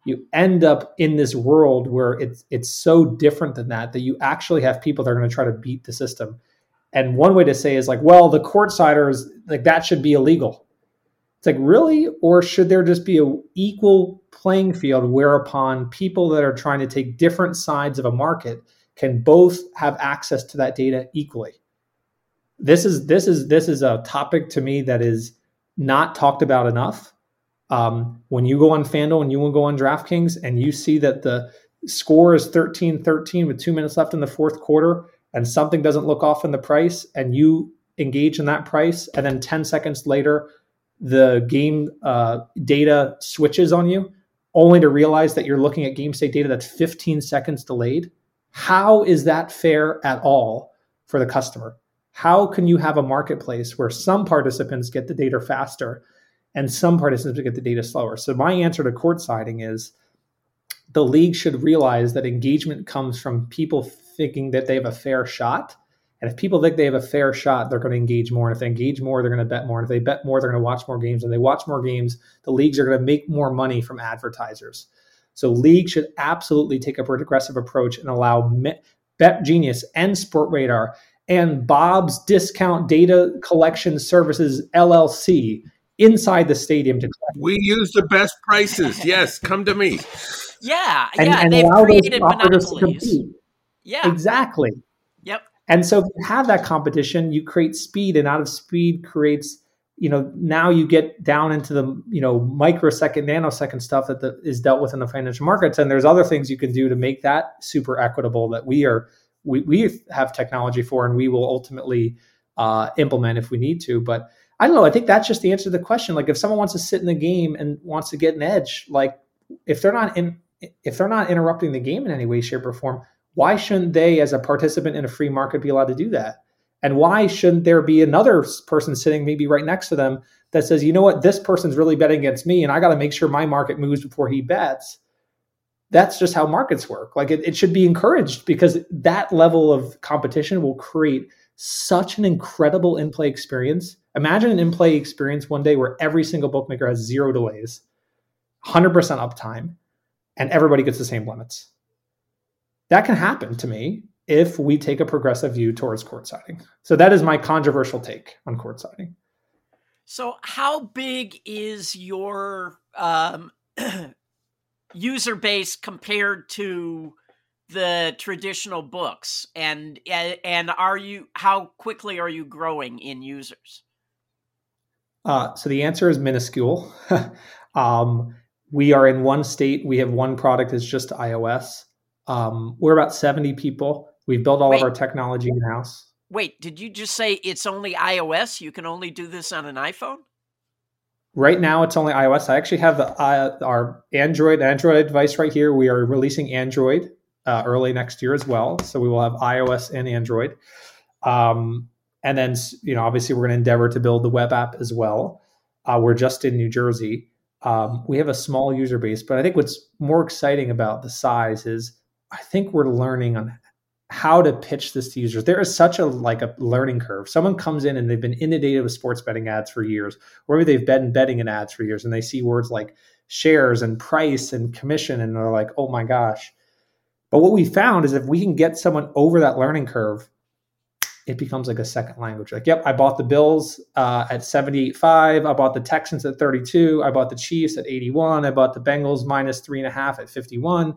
you end up in this world where it's it's so different than that that you actually have people that are going to try to beat the system. And one way to say is like, well, the court siders like that should be illegal. It's like really, or should there just be a equal playing field whereupon people that are trying to take different sides of a market can both have access to that data equally. This is this is this is a topic to me that is not talked about enough. Um, when you go on FanDuel and you will go on DraftKings and you see that the score is 13-13 with two minutes left in the fourth quarter and something doesn't look off in the price and you engage in that price and then 10 seconds later the game uh, data switches on you only to realize that you're looking at game state data that's 15 seconds delayed. How is that fair at all for the customer? How can you have a marketplace where some participants get the data faster and some participants get the data slower? So, my answer to court siding is the league should realize that engagement comes from people thinking that they have a fair shot and if people think they have a fair shot, they're going to engage more. And if they engage more, they're going to bet more. And if they bet more, they're going to watch more games. And they watch more games, the leagues are going to make more money from advertisers. So leagues should absolutely take a progressive approach and allow Betgenius and Sportradar and Bob's Discount Data Collection Services LLC inside the stadium to. collect. We use the best prices. Yes, come to me. Yeah, and, yeah, and they've created monopolies. Yeah, exactly. And so if you have that competition, you create speed, and out of speed creates, you know, now you get down into the, you know, microsecond, nanosecond stuff that the, is dealt with in the financial markets. And there's other things you can do to make that super equitable that we are, we, we have technology for, and we will ultimately uh, implement if we need to. But I don't know. I think that's just the answer to the question. Like if someone wants to sit in the game and wants to get an edge, like if they're not in, if they're not interrupting the game in any way, shape, or form, why shouldn't they, as a participant in a free market, be allowed to do that? And why shouldn't there be another person sitting maybe right next to them that says, you know what, this person's really betting against me and I got to make sure my market moves before he bets? That's just how markets work. Like it, it should be encouraged because that level of competition will create such an incredible in play experience. Imagine an in play experience one day where every single bookmaker has zero delays, 100% uptime, and everybody gets the same limits. That can happen to me if we take a progressive view towards court siding. So that is my controversial take on court siding. So, how big is your um, user base compared to the traditional books, and and are you how quickly are you growing in users? Uh, so the answer is minuscule. um, we are in one state. We have one product that's just iOS. Um, we're about 70 people. We've built all Wait. of our technology in house. Wait, did you just say it's only iOS? You can only do this on an iPhone? Right now, it's only iOS. I actually have the, uh, our Android Android device right here. We are releasing Android uh, early next year as well, so we will have iOS and Android. Um, and then, you know, obviously, we're going to endeavor to build the web app as well. Uh, we're just in New Jersey. Um, we have a small user base, but I think what's more exciting about the size is I think we're learning on how to pitch this to users. There is such a like a learning curve. Someone comes in and they've been inundated with sports betting ads for years, or maybe they've been betting in ads for years, and they see words like shares and price and commission, and they're like, "Oh my gosh!" But what we found is if we can get someone over that learning curve, it becomes like a second language. Like, yep, I bought the Bills uh, at 78.5. I bought the Texans at 32. I bought the Chiefs at 81. I bought the Bengals minus three and a half at 51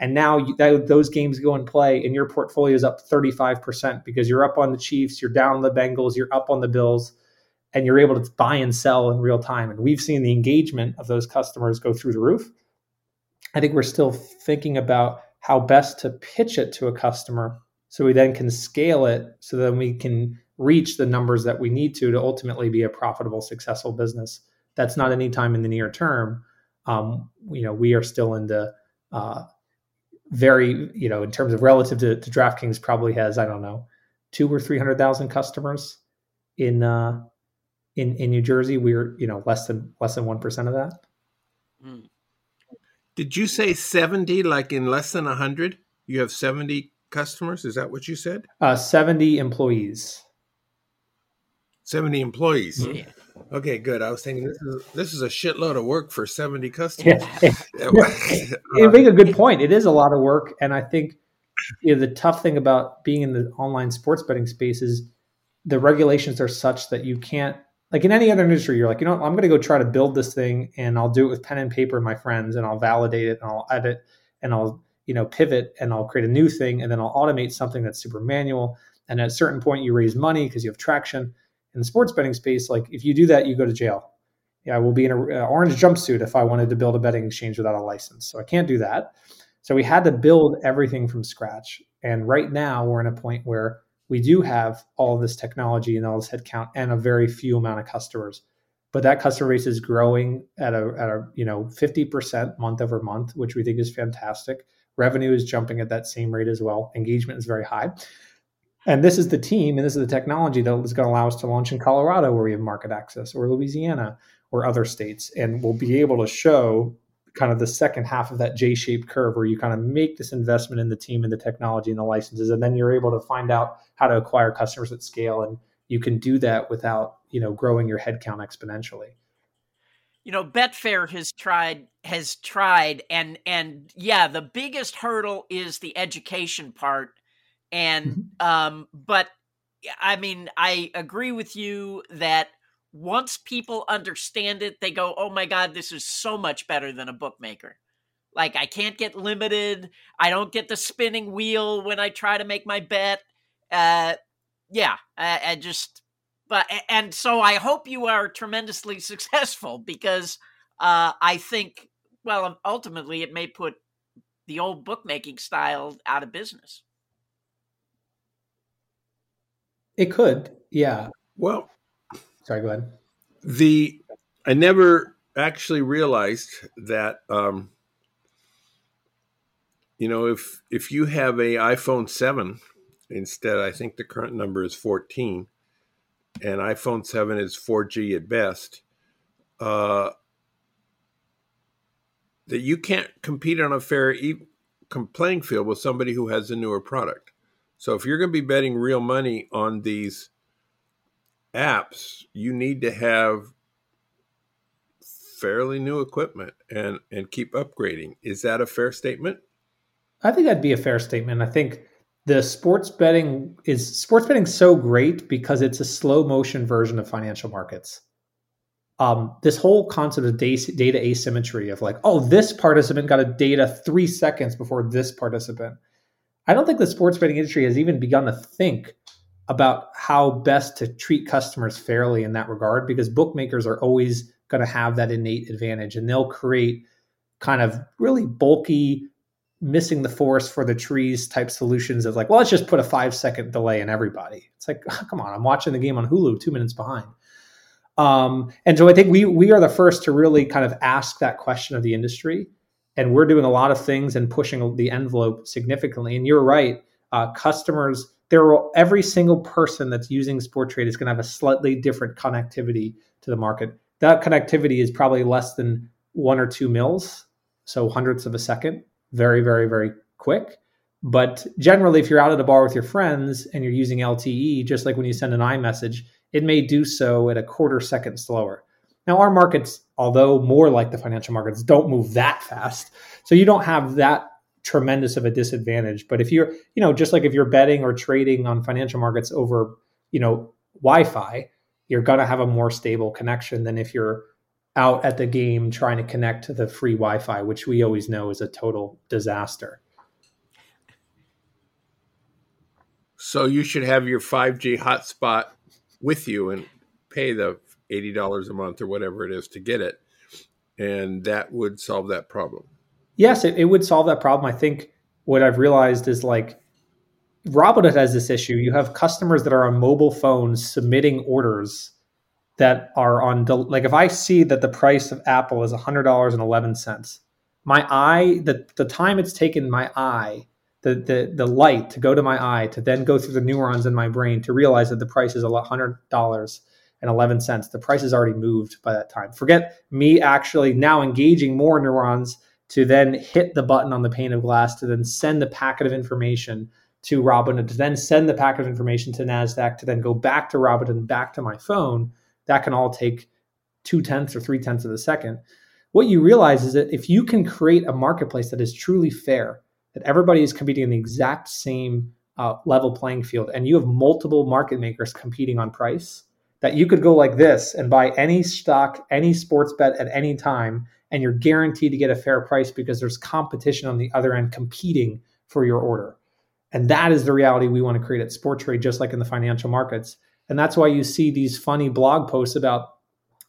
and now you, that, those games go and play and your portfolio is up 35% because you're up on the chiefs you're down on the bengals you're up on the bills and you're able to buy and sell in real time. And we've seen the engagement of those customers go through the roof. I think we're still thinking about how best to pitch it to a customer so we then can scale it so then we can reach the numbers that we need to to ultimately be a profitable successful business. That's not any time in the near term. Um, you know we are still in the uh, very, you know, in terms of relative to, to DraftKings, probably has I don't know two or three hundred thousand customers in uh, in in New Jersey. We're you know less than less than one percent of that. Hmm. Did you say seventy? Like in less than hundred, you have seventy customers. Is that what you said? Uh, Seventy employees. 70 employees. Yeah. Okay, good. I was thinking this is this is a shitload of work for 70 customers. Yeah. you make a good point. It is a lot of work. And I think you know, the tough thing about being in the online sports betting space is the regulations are such that you can't like in any other industry, you're like, you know, I'm going to go try to build this thing and I'll do it with pen and paper and my friends and I'll validate it and I'll edit and I'll, you know, pivot and I'll create a new thing and then I'll automate something that's super manual. And at a certain point, you raise money because you have traction in the sports betting space, like if you do that, you go to jail. Yeah, I will be in an uh, orange jumpsuit if I wanted to build a betting exchange without a license. So I can't do that. So we had to build everything from scratch. And right now we're in a point where we do have all this technology and all this headcount and a very few amount of customers. But that customer base is growing at a, at a you know 50% month over month, which we think is fantastic. Revenue is jumping at that same rate as well. Engagement is very high. And this is the team and this is the technology that is going to allow us to launch in Colorado, where we have market access, or Louisiana, or other states. And we'll be able to show kind of the second half of that J shaped curve where you kind of make this investment in the team and the technology and the licenses. And then you're able to find out how to acquire customers at scale. And you can do that without, you know, growing your headcount exponentially. You know, Betfair has tried has tried and and yeah, the biggest hurdle is the education part and mm-hmm. um but i mean i agree with you that once people understand it they go oh my god this is so much better than a bookmaker. Like i can't get limited. I don't get the spinning wheel when i try to make my bet. Uh yeah i, I just but and so i hope you are tremendously successful because uh i think well ultimately it may put the old bookmaking style out of business It could, yeah. Well, sorry, go ahead. The I never actually realized that um, you know if if you have a iPhone seven instead, I think the current number is fourteen, and iPhone seven is four G at best. Uh, that you can't compete on a fair e- playing field with somebody who has a newer product. So if you're going to be betting real money on these apps, you need to have fairly new equipment and and keep upgrading. Is that a fair statement? I think that'd be a fair statement. I think the sports betting is sports betting so great because it's a slow motion version of financial markets. Um, this whole concept of data asymmetry of like, oh, this participant got a data three seconds before this participant I don't think the sports betting industry has even begun to think about how best to treat customers fairly in that regard because bookmakers are always going to have that innate advantage and they'll create kind of really bulky missing the forest for the trees type solutions of like well let's just put a five second delay in everybody. It's like oh, come on i'm watching the game on hulu two minutes behind. Um, and so i think we we are the first to really kind of ask that question of the industry and we're doing a lot of things and pushing the envelope significantly. And you're right, uh, customers. There will every single person that's using Sporttrade is going to have a slightly different connectivity to the market. That connectivity is probably less than one or two mils, so hundredths of a second, very, very, very quick. But generally, if you're out at a bar with your friends and you're using LTE, just like when you send an iMessage, it may do so at a quarter second slower. Now, our markets, although more like the financial markets, don't move that fast. So you don't have that tremendous of a disadvantage. But if you're, you know, just like if you're betting or trading on financial markets over, you know, Wi Fi, you're going to have a more stable connection than if you're out at the game trying to connect to the free Wi Fi, which we always know is a total disaster. So you should have your 5G hotspot with you and pay the $80 a month or whatever it is to get it. And that would solve that problem. Yes, it, it would solve that problem. I think what I've realized is like Robinhood has this issue. You have customers that are on mobile phones submitting orders that are on like if I see that the price of Apple is hundred dollars and eleven cents, my eye the the time it's taken my eye the the the light to go to my eye to then go through the neurons in my brain to realize that the price is a hundred dollars and eleven cents. The price has already moved by that time. Forget me actually now engaging more neurons to then hit the button on the pane of glass to then send the packet of information to Robinhood to then send the packet of information to NASDAQ to then go back to Robinhood and back to my phone that can all take two tenths or three tenths of a second. What you realize is that if you can create a marketplace that is truly fair, that everybody is competing in the exact same uh, level playing field, and you have multiple market makers competing on price, that you could go like this and buy any stock, any sports bet at any time, and you're guaranteed to get a fair price because there's competition on the other end competing for your order. And that is the reality we want to create at Sporttrade, just like in the financial markets. And that's why you see these funny blog posts about,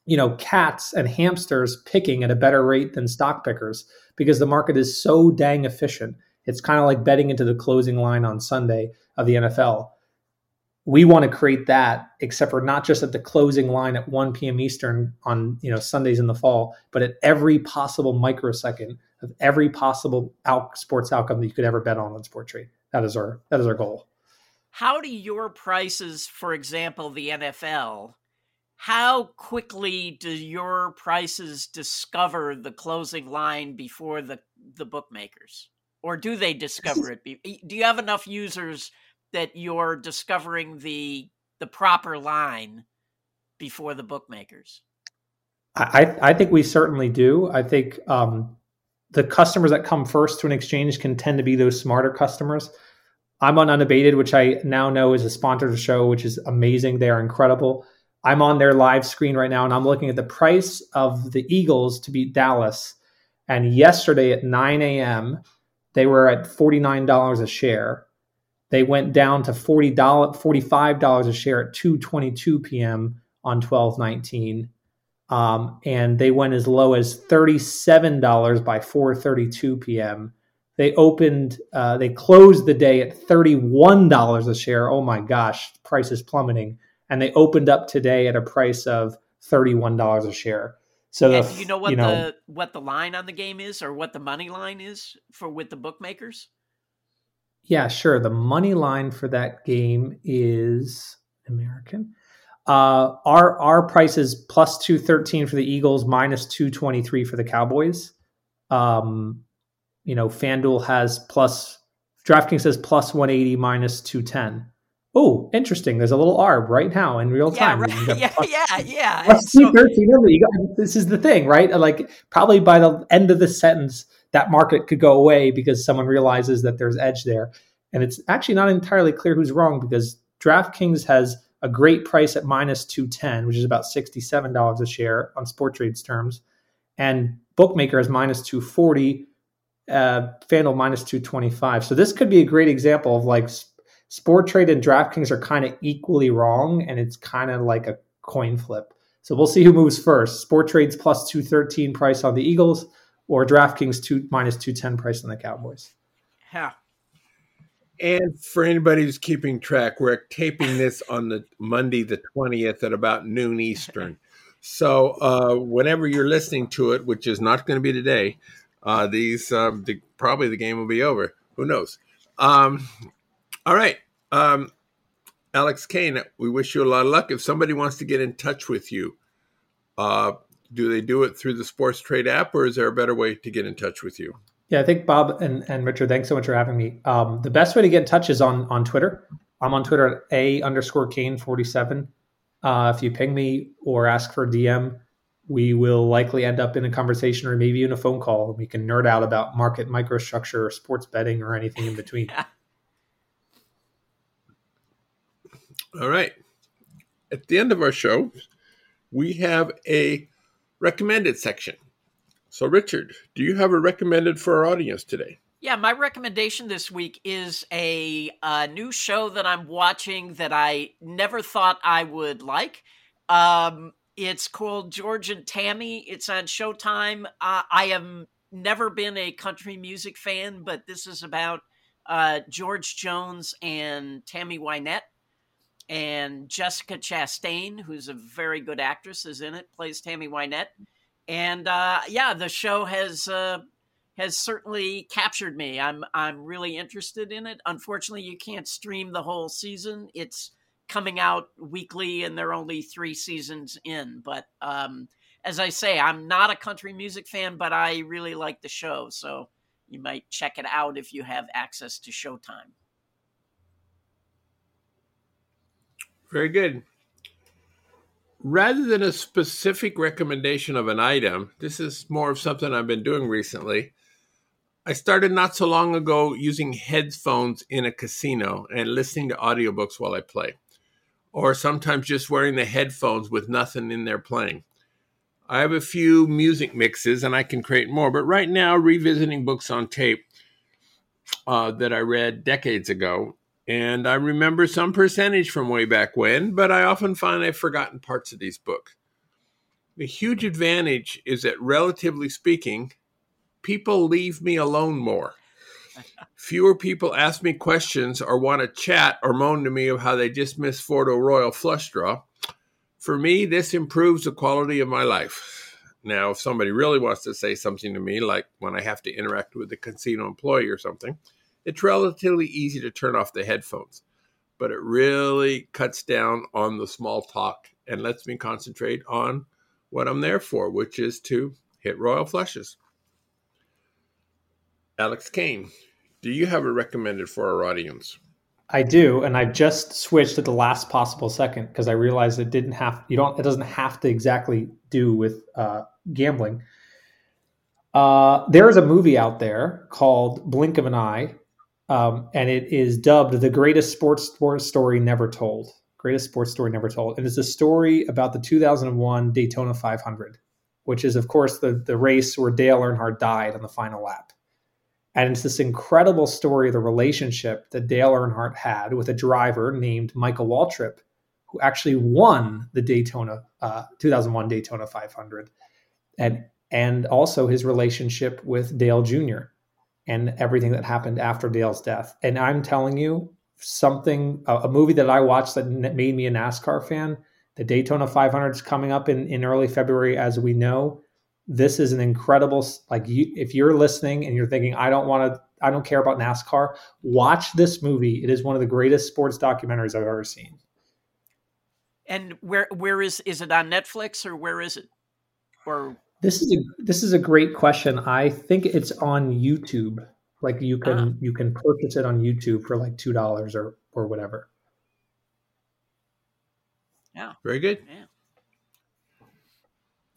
you know, cats and hamsters picking at a better rate than stock pickers because the market is so dang efficient. It's kind of like betting into the closing line on Sunday of the NFL. We want to create that, except for not just at the closing line at 1 p.m. Eastern on you know Sundays in the fall, but at every possible microsecond of every possible out sports outcome that you could ever bet on on Sporttrade. That is our that is our goal how do your prices, for example, the NFL, how quickly do your prices discover the closing line before the, the bookmakers? Or do they discover it? Do you have enough users that you're discovering the the proper line before the bookmakers? I, I think we certainly do. I think um, the customers that come first to an exchange can tend to be those smarter customers I'm on Unabated, which I now know is a sponsored show, which is amazing. They are incredible. I'm on their live screen right now, and I'm looking at the price of the Eagles to beat Dallas. And yesterday at 9 a.m., they were at $49 a share. They went down to $40, $45 a share at 2:22 p.m. on 12/19, um, and they went as low as $37 by 4:32 p.m they opened, uh, they closed the day at $31 a share. Oh my gosh, price is plummeting. And they opened up today at a price of $31 a share. So the, you know what you know, the what the line on the game is, or what the money line is for with the bookmakers? Yeah, sure. The money line for that game is American. Uh, our our price is plus two thirteen for the Eagles, minus two twenty three for the Cowboys. Um, you know, FanDuel has plus DraftKings says plus 180 minus 210. Oh, interesting. There's a little arb right now in real time. Yeah, right. yeah, yeah, yeah. Plus so, 13. This is the thing, right? Like probably by the end of the sentence, that market could go away because someone realizes that there's edge there. And it's actually not entirely clear who's wrong because DraftKings has a great price at minus 210, which is about $67 a share on Sporttrade's terms. And Bookmaker is minus 240 uh, FanDuel minus 225. So this could be a great example of like Sporttrade and DraftKings are kind of equally wrong, and it's kind of like a coin flip. So we'll see who moves first. Sporttrade's plus 213 price on the Eagles or DraftKings two, minus 210 price on the Cowboys. Yeah. And for anybody who's keeping track, we're taping this on the Monday, the 20th at about noon Eastern. So uh, whenever you're listening to it, which is not going to be today, uh, these um, the, probably the game will be over. Who knows? Um, all right, um, Alex Kane. We wish you a lot of luck. If somebody wants to get in touch with you, uh, do they do it through the Sports Trade app, or is there a better way to get in touch with you? Yeah, I think Bob and, and Richard, thanks so much for having me. Um, the best way to get in touch is on on Twitter. I'm on Twitter at a underscore Kane forty seven. Uh, if you ping me or ask for a DM, we will likely end up in a conversation or maybe in a phone call. We can nerd out about market microstructure or sports betting or anything in between. All right. At the end of our show, we have a recommended section. So, Richard, do you have a recommended for our audience today? Yeah, my recommendation this week is a, a new show that I'm watching that I never thought I would like. Um, it's called George and Tammy. It's on Showtime. Uh, I have never been a country music fan, but this is about uh, George Jones and Tammy Wynette. And Jessica Chastain, who's a very good actress, is in it, plays Tammy Wynette. And uh, yeah, the show has uh, has certainly captured me. I'm I'm really interested in it. Unfortunately, you can't stream the whole season. It's coming out weekly, and they're only three seasons in. But um, as I say, I'm not a country music fan, but I really like the show. So you might check it out if you have access to Showtime. Very good. Rather than a specific recommendation of an item, this is more of something I've been doing recently. I started not so long ago using headphones in a casino and listening to audiobooks while I play, or sometimes just wearing the headphones with nothing in there playing. I have a few music mixes and I can create more, but right now, revisiting books on tape uh, that I read decades ago and I remember some percentage from way back when, but I often find I've forgotten parts of these books. The huge advantage is that, relatively speaking, people leave me alone more. Fewer people ask me questions or want to chat or moan to me of how they just missed Fordo Royal flush draw. For me, this improves the quality of my life. Now, if somebody really wants to say something to me, like when I have to interact with a casino employee or something, it's relatively easy to turn off the headphones, but it really cuts down on the small talk and lets me concentrate on what I'm there for, which is to hit royal flushes. Alex Kane, do you have a recommended for our audience? I do, and I just switched at the last possible second because I realized it didn't have you don't it doesn't have to exactly do with uh, gambling. Uh, there is a movie out there called Blink of an Eye um, and it is dubbed the greatest sports, story never told. Greatest sports story never told, and it's a story about the 2001 Daytona 500, which is, of course, the the race where Dale Earnhardt died on the final lap. And it's this incredible story of the relationship that Dale Earnhardt had with a driver named Michael Waltrip, who actually won the Daytona uh, 2001 Daytona 500, and and also his relationship with Dale Jr and everything that happened after Dale's death. And I'm telling you, something a, a movie that I watched that made me a NASCAR fan. The Daytona 500 is coming up in, in early February, as we know. This is an incredible like you, if you're listening and you're thinking I don't want to I don't care about NASCAR, watch this movie. It is one of the greatest sports documentaries I've ever seen. And where where is is it on Netflix or where is it? Or this is a this is a great question. I think it's on YouTube. Like you can uh-huh. you can purchase it on YouTube for like two dollars or or whatever. Yeah. Very good. Yeah.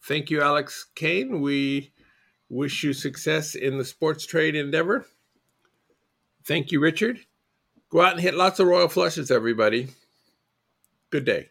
Thank you, Alex Kane. We wish you success in the Sporttrade endeavor. Thank you, Richard. Go out and hit lots of royal flushes, everybody. Good day.